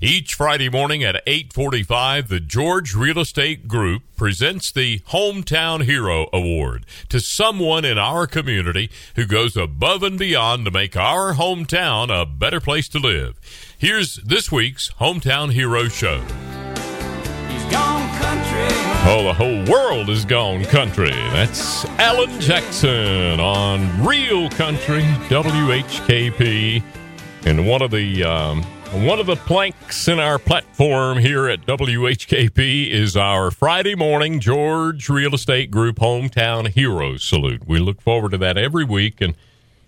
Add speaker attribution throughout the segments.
Speaker 1: Each Friday morning at 8:45, the George Real Estate Group presents the Hometown Hero Award to someone in our community who goes above and beyond to make our hometown a better place to live. Here's this week's Hometown Hero show. Oh, the whole world is gone country. That's Alan Jackson on Real Country WHKP. And one of the um, one of the planks in our platform here at WHKP is our Friday morning George Real Estate Group Hometown Heroes Salute. We look forward to that every week, and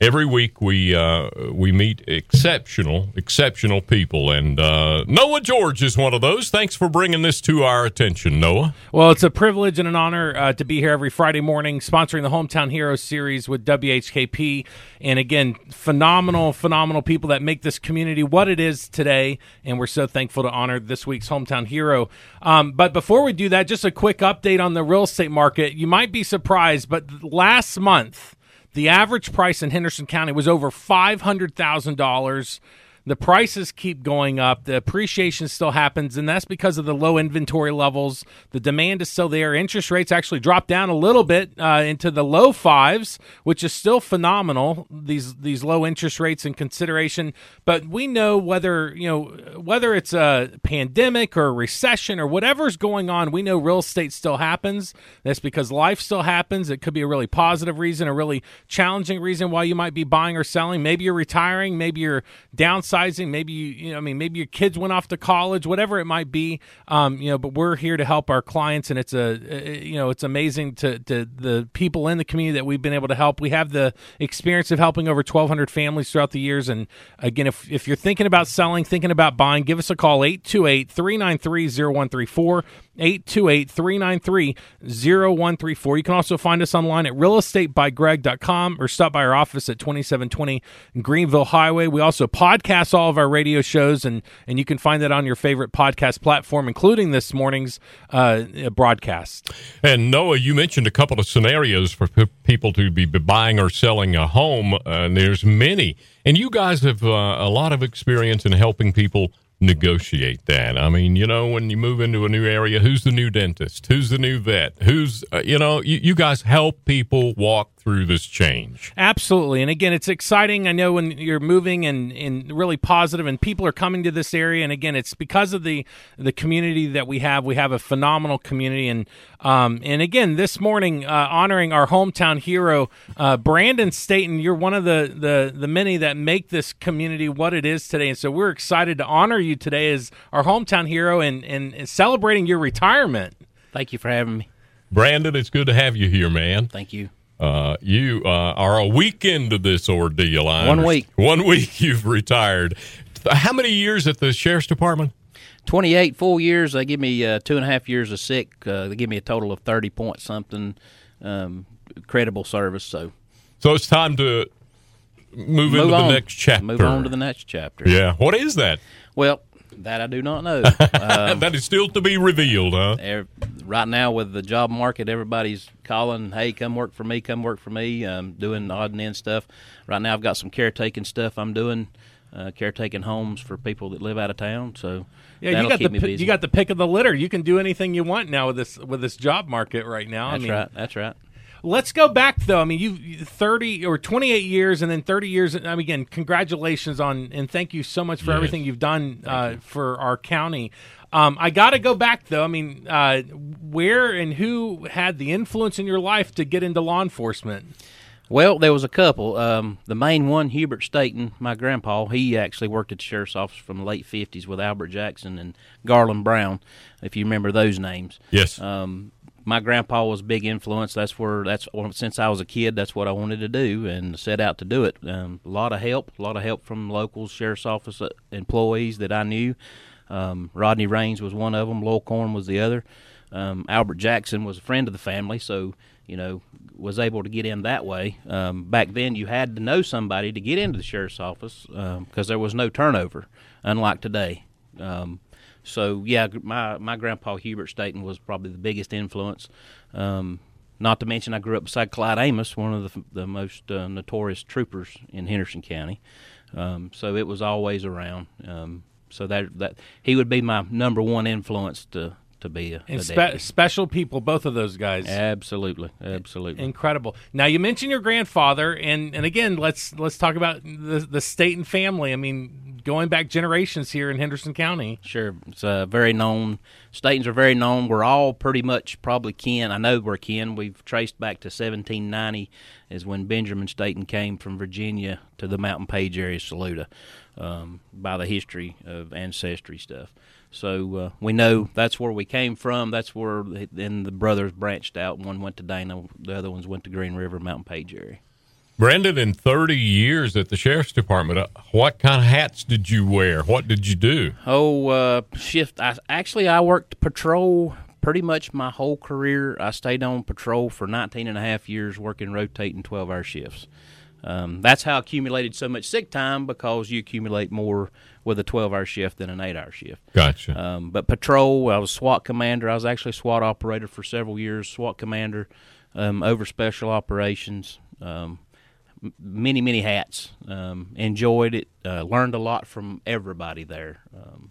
Speaker 1: every week we uh, we meet exceptional exceptional people and uh, noah george is one of those. Thanks for bringing this to our attention noah.
Speaker 2: Well it's a privilege and an honor uh, to be here every friday morning sponsoring the hometown heroes series with whkp and again phenomenal phenomenal people that make this community what it is today. And we're so thankful to honor this week's hometown hero. Um, but before we do that just a quick update on the real estate market. You might be surprised but last month the average price in Henderson County was over $500,000 the prices keep going up. The appreciation still happens, and that's because of the low inventory levels. The demand is still there. Interest rates actually dropped down a little bit uh, into the low fives, which is still phenomenal. These these low interest rates in consideration, but we know whether you know whether it's a pandemic or a recession or whatever's going on, we know real estate still happens. That's because life still happens. It could be a really positive reason, a really challenging reason why you might be buying or selling. Maybe you're retiring. Maybe you're downsizing downsizing. Maybe you, you know, I mean, maybe your kids went off to college, whatever it might be. Um, you know, but we're here to help our clients, and it's a, you know, it's amazing to, to the people in the community that we've been able to help. We have the experience of helping over 1,200 families throughout the years. And again, if if you're thinking about selling, thinking about buying, give us a call 828 393 0134. 828 393 0134. You can also find us online at realestatebygreg.com or stop by our office at 2720 Greenville Highway. We also podcast all of our radio shows, and, and you can find that on your favorite podcast platform, including this morning's uh, broadcast.
Speaker 1: And Noah, you mentioned a couple of scenarios for p- people to be buying or selling a home, uh, and there's many. And you guys have uh, a lot of experience in helping people negotiate that. I mean, you know, when you move into a new area, who's the new dentist? Who's the new vet? Who's, uh, you know, you, you guys help people walk through this change.
Speaker 2: Absolutely. And again, it's exciting. I know when you're moving and, and really positive and people are coming to this area. And again, it's because of the, the community that we have. We have a phenomenal community. And, um, and again, this morning, uh, honoring our hometown hero, uh, Brandon Staton, you're one of the, the, the many that make this community what it is today. And so we're excited to honor you today as our hometown hero and, and, and celebrating your retirement.
Speaker 3: Thank you for having me.
Speaker 1: Brandon, it's good to have you here, man.
Speaker 3: Thank you.
Speaker 1: Uh, you uh, are a week into this ordeal. I
Speaker 3: One week.
Speaker 1: One week you've retired. How many years at the sheriff's department?
Speaker 3: 28 full years. They give me uh, two and a half years of sick. Uh, they give me a total of 30 point something um, credible service. So,
Speaker 1: so it's time to move, move into on. the next chapter.
Speaker 3: Move on to the next chapter.
Speaker 1: Yeah. What is that?
Speaker 3: Well, that I do not know.
Speaker 1: Um, that is still to be revealed, huh?
Speaker 3: Right now, with the job market, everybody's calling, "Hey, come work for me. Come work for me." Um, doing odd and end stuff. Right now, I've got some caretaking stuff I'm doing, uh, caretaking homes for people that live out of town. So
Speaker 2: yeah, you got the you got the pick of the litter. You can do anything you want now with this with this job market right now.
Speaker 3: That's
Speaker 2: I mean,
Speaker 3: right. That's right.
Speaker 2: Let's go back though. I mean, you 30 or 28 years, and then 30 years. I mean, again, congratulations on and thank you so much for yes. everything you've done uh, you. for our county. Um, I got to go back though. I mean, uh, where and who had the influence in your life to get into law enforcement?
Speaker 3: Well, there was a couple. Um, the main one, Hubert Staton, my grandpa, he actually worked at the sheriff's office from the late 50s with Albert Jackson and Garland Brown, if you remember those names.
Speaker 1: Yes.
Speaker 3: Um, my grandpa was a big influence. That's where that's since I was a kid. That's what I wanted to do and set out to do it. Um, a lot of help, a lot of help from local sheriff's office uh, employees that I knew. Um, Rodney Rains was one of them. Lowell Corn was the other. Um, Albert Jackson was a friend of the family, so you know was able to get in that way. Um, back then, you had to know somebody to get into the sheriff's office because there was no turnover, unlike today. Um, so yeah, my my grandpa Hubert Staton was probably the biggest influence. Um, not to mention, I grew up beside Clyde Amos, one of the, the most uh, notorious troopers in Henderson County. Um, so it was always around. So that that he would be my number one influence to to be a,
Speaker 2: and spe- special people, both of those guys.
Speaker 3: Absolutely, absolutely,
Speaker 2: incredible. Now you mentioned your grandfather, and and again, let's let's talk about the the Staton family. I mean, going back generations here in Henderson County.
Speaker 3: Sure, it's uh, very known. Statons are very known. We're all pretty much probably kin. I know we're kin. We've traced back to 1790 is when Benjamin Staton came from Virginia to the Mountain Page area, Saluda, um, by the history of ancestry stuff. So uh, we know that's where we came from. That's where then the brothers branched out. One went to Dana, the other ones went to Green River, Mountain Page area.
Speaker 1: Brandon, in 30 years at the sheriff's department, uh, what kind of hats did you wear? What did you do?
Speaker 3: Oh, uh, shift. I, actually, I worked patrol pretty much my whole career. I stayed on patrol for 19 and a half years, working rotating 12 hour shifts. Um, that's how I accumulated so much sick time because you accumulate more with a 12 hour shift than an 8 hour shift.
Speaker 1: Gotcha.
Speaker 3: Um, but patrol, I was SWAT commander. I was actually SWAT operator for several years, SWAT commander um, over special operations. Um, many, many hats. Um, enjoyed it, uh, learned a lot from everybody there. Um,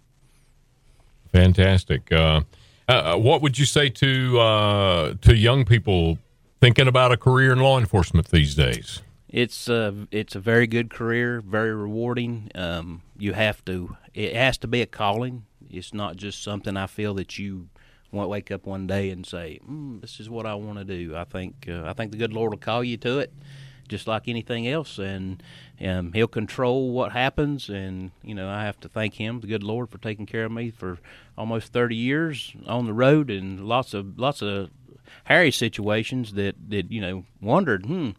Speaker 1: Fantastic. Uh, uh, what would you say to uh, to young people thinking about a career in law enforcement these days?
Speaker 3: It's a it's a very good career, very rewarding. Um, you have to it has to be a calling. It's not just something I feel that you won't wake up one day and say, mm, "This is what I want to do." I think uh, I think the good Lord will call you to it, just like anything else, and um, He'll control what happens. And you know, I have to thank Him, the good Lord, for taking care of me for almost thirty years on the road and lots of lots of hairy situations that that you know wondered, hmm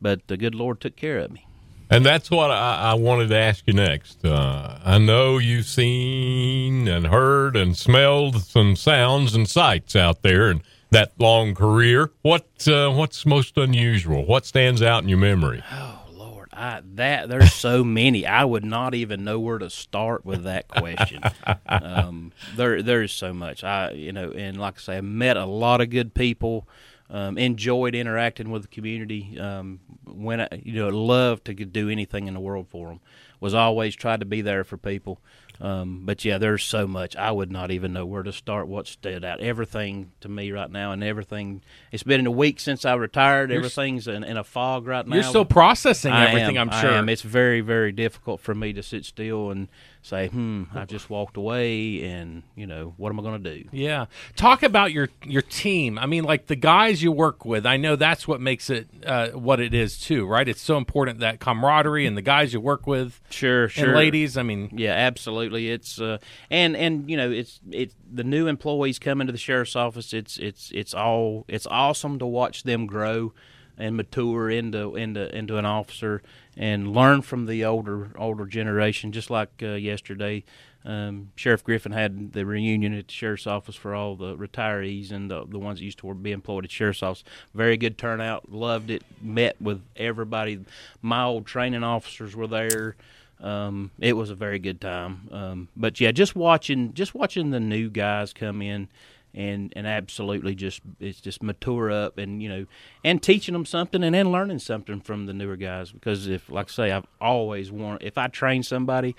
Speaker 3: but the good Lord took care of me.
Speaker 1: And that's what I, I wanted to ask you next. Uh, I know you've seen and heard and smelled some sounds and sights out there in that long career. What uh, what's most unusual? What stands out in your memory?
Speaker 3: Oh Lord, I, that there's so many. I would not even know where to start with that question. um, there there's so much. I you know, and like I say, I met a lot of good people. Um, enjoyed interacting with the community. Um, when I, you know, loved to do anything in the world for them. Was always tried to be there for people. Um, but yeah, there's so much. I would not even know where to start. What stood out? Everything to me right now, and everything. It's been a week since I retired. You're Everything's in, in, a fog right now.
Speaker 2: You're still processing everything.
Speaker 3: I
Speaker 2: am sure.
Speaker 3: It's very, very difficult for me to sit still and say, "Hmm, I just walked away," and you know, what am I going to do?
Speaker 2: Yeah. Talk about your your team. I mean, like the guys you work with. I know that's what makes it uh, what it is too, right? It's so important that camaraderie and the guys you work with.
Speaker 3: Sure, sure.
Speaker 2: And ladies. I mean,
Speaker 3: yeah, absolutely. It's uh, and and you know, it's it's the new employees coming to the sheriff's office. It's it's it's all it's awesome to watch them grow and mature into into into an officer and learn from the older older generation. Just like uh, yesterday, um, Sheriff Griffin had the reunion at the sheriff's office for all the retirees and the the ones that used to be employed at sheriff's office. Very good turnout. Loved it. Met with everybody. My old training officers were there. Um, it was a very good time. Um, but yeah, just watching just watching the new guys come in and and absolutely just it's just mature up and you know and teaching them something and then learning something from the newer guys because if like I say I've always wanted if I train somebody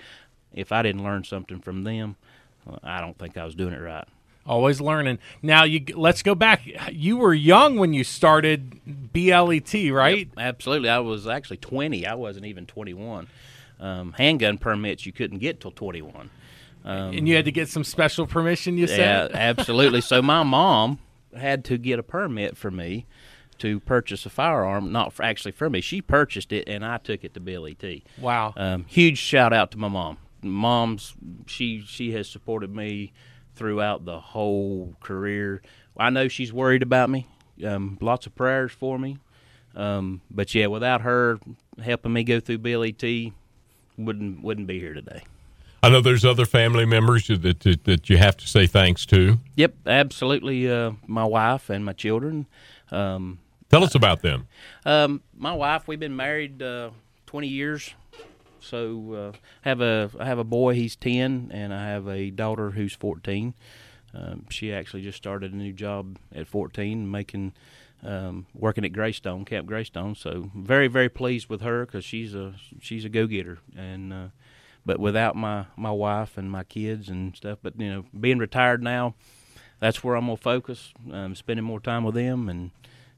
Speaker 3: if I didn't learn something from them I don't think I was doing it right.
Speaker 2: Always learning. Now you let's go back. You were young when you started BLET, right? Yep,
Speaker 3: absolutely. I was actually 20. I wasn't even 21. Um, handgun permits you couldn't get till 21.
Speaker 2: Um, and you had to get some special permission, you said?
Speaker 3: Yeah, absolutely. so my mom had to get a permit for me to purchase a firearm, not for, actually for me. She purchased it, and I took it to BLET.
Speaker 2: Wow.
Speaker 3: Um, huge shout out to my mom. Mom's she she has supported me throughout the whole career. I know she's worried about me. Um, lots of prayers for me. Um, but yeah, without her helping me go through BLET, wouldn't wouldn't be here today.
Speaker 1: I know there's other family members that that, that you have to say thanks to.
Speaker 3: Yep, absolutely. Uh, my wife and my children. Um,
Speaker 1: Tell us about them.
Speaker 3: Um, my wife, we've been married uh, 20 years. So uh, have a I have a boy, he's 10, and I have a daughter who's 14. Um, she actually just started a new job at 14, making um, working at Greystone, Camp Greystone. So very very pleased with her because she's a she's a go getter. And uh, but without my my wife and my kids and stuff, but you know being retired now, that's where I'm gonna focus. Um, spending more time with them and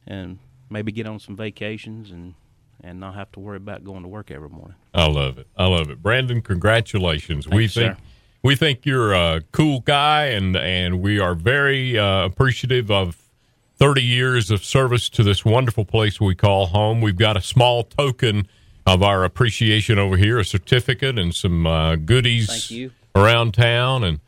Speaker 3: and maybe get on some vacations and and not have to worry about going to work every morning.
Speaker 1: I love it. I love it, Brandon. Congratulations.
Speaker 3: Thank
Speaker 1: we
Speaker 3: you,
Speaker 1: think
Speaker 3: sir.
Speaker 1: we think you're a cool guy, and and we are very uh, appreciative of 30 years of service to this wonderful place we call home. We've got a small token of our appreciation over here, a certificate and some uh, goodies around town, and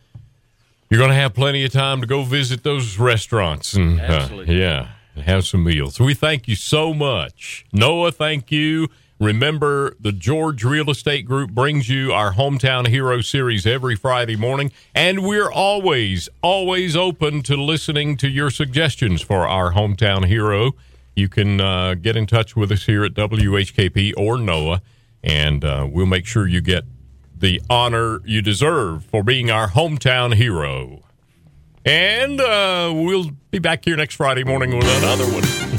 Speaker 1: you're going to have plenty of time to go visit those restaurants and uh, yeah, and have some meals. We thank you so much, Noah. Thank you. Remember, the George Real Estate Group brings you our Hometown Hero series every Friday morning, and we're always, always open to listening to your suggestions for our Hometown Hero. You can uh, get in touch with us here at WHKP or Noah, and uh, we'll make sure you get the honor you deserve for being our hometown hero. And uh, we'll be back here next Friday morning with another one.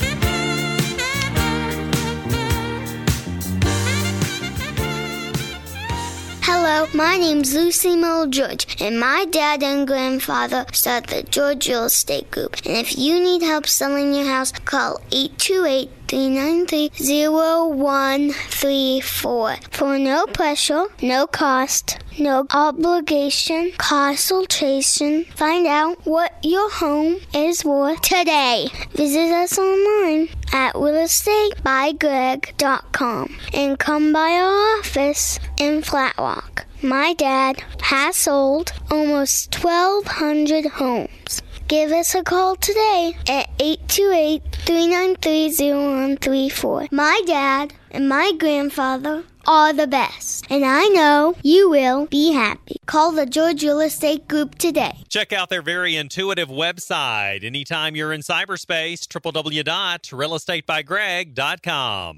Speaker 4: My name's Lucy Mo George, and my dad and grandfather started the George Real Estate Group. And if you need help selling your house, call 828 393 0134. For no pressure, no cost, no obligation, consultation, find out what your home is worth today. Visit us online at realestatebygreg.com and come by our office in Flat Rock. My dad has sold almost 1,200 homes. Give us a call today at 828 393 0134. My dad and my grandfather are the best, and I know you will be happy. Call the George Real Estate Group today.
Speaker 5: Check out their very intuitive website anytime you're in cyberspace, www.realestatebygreg.com.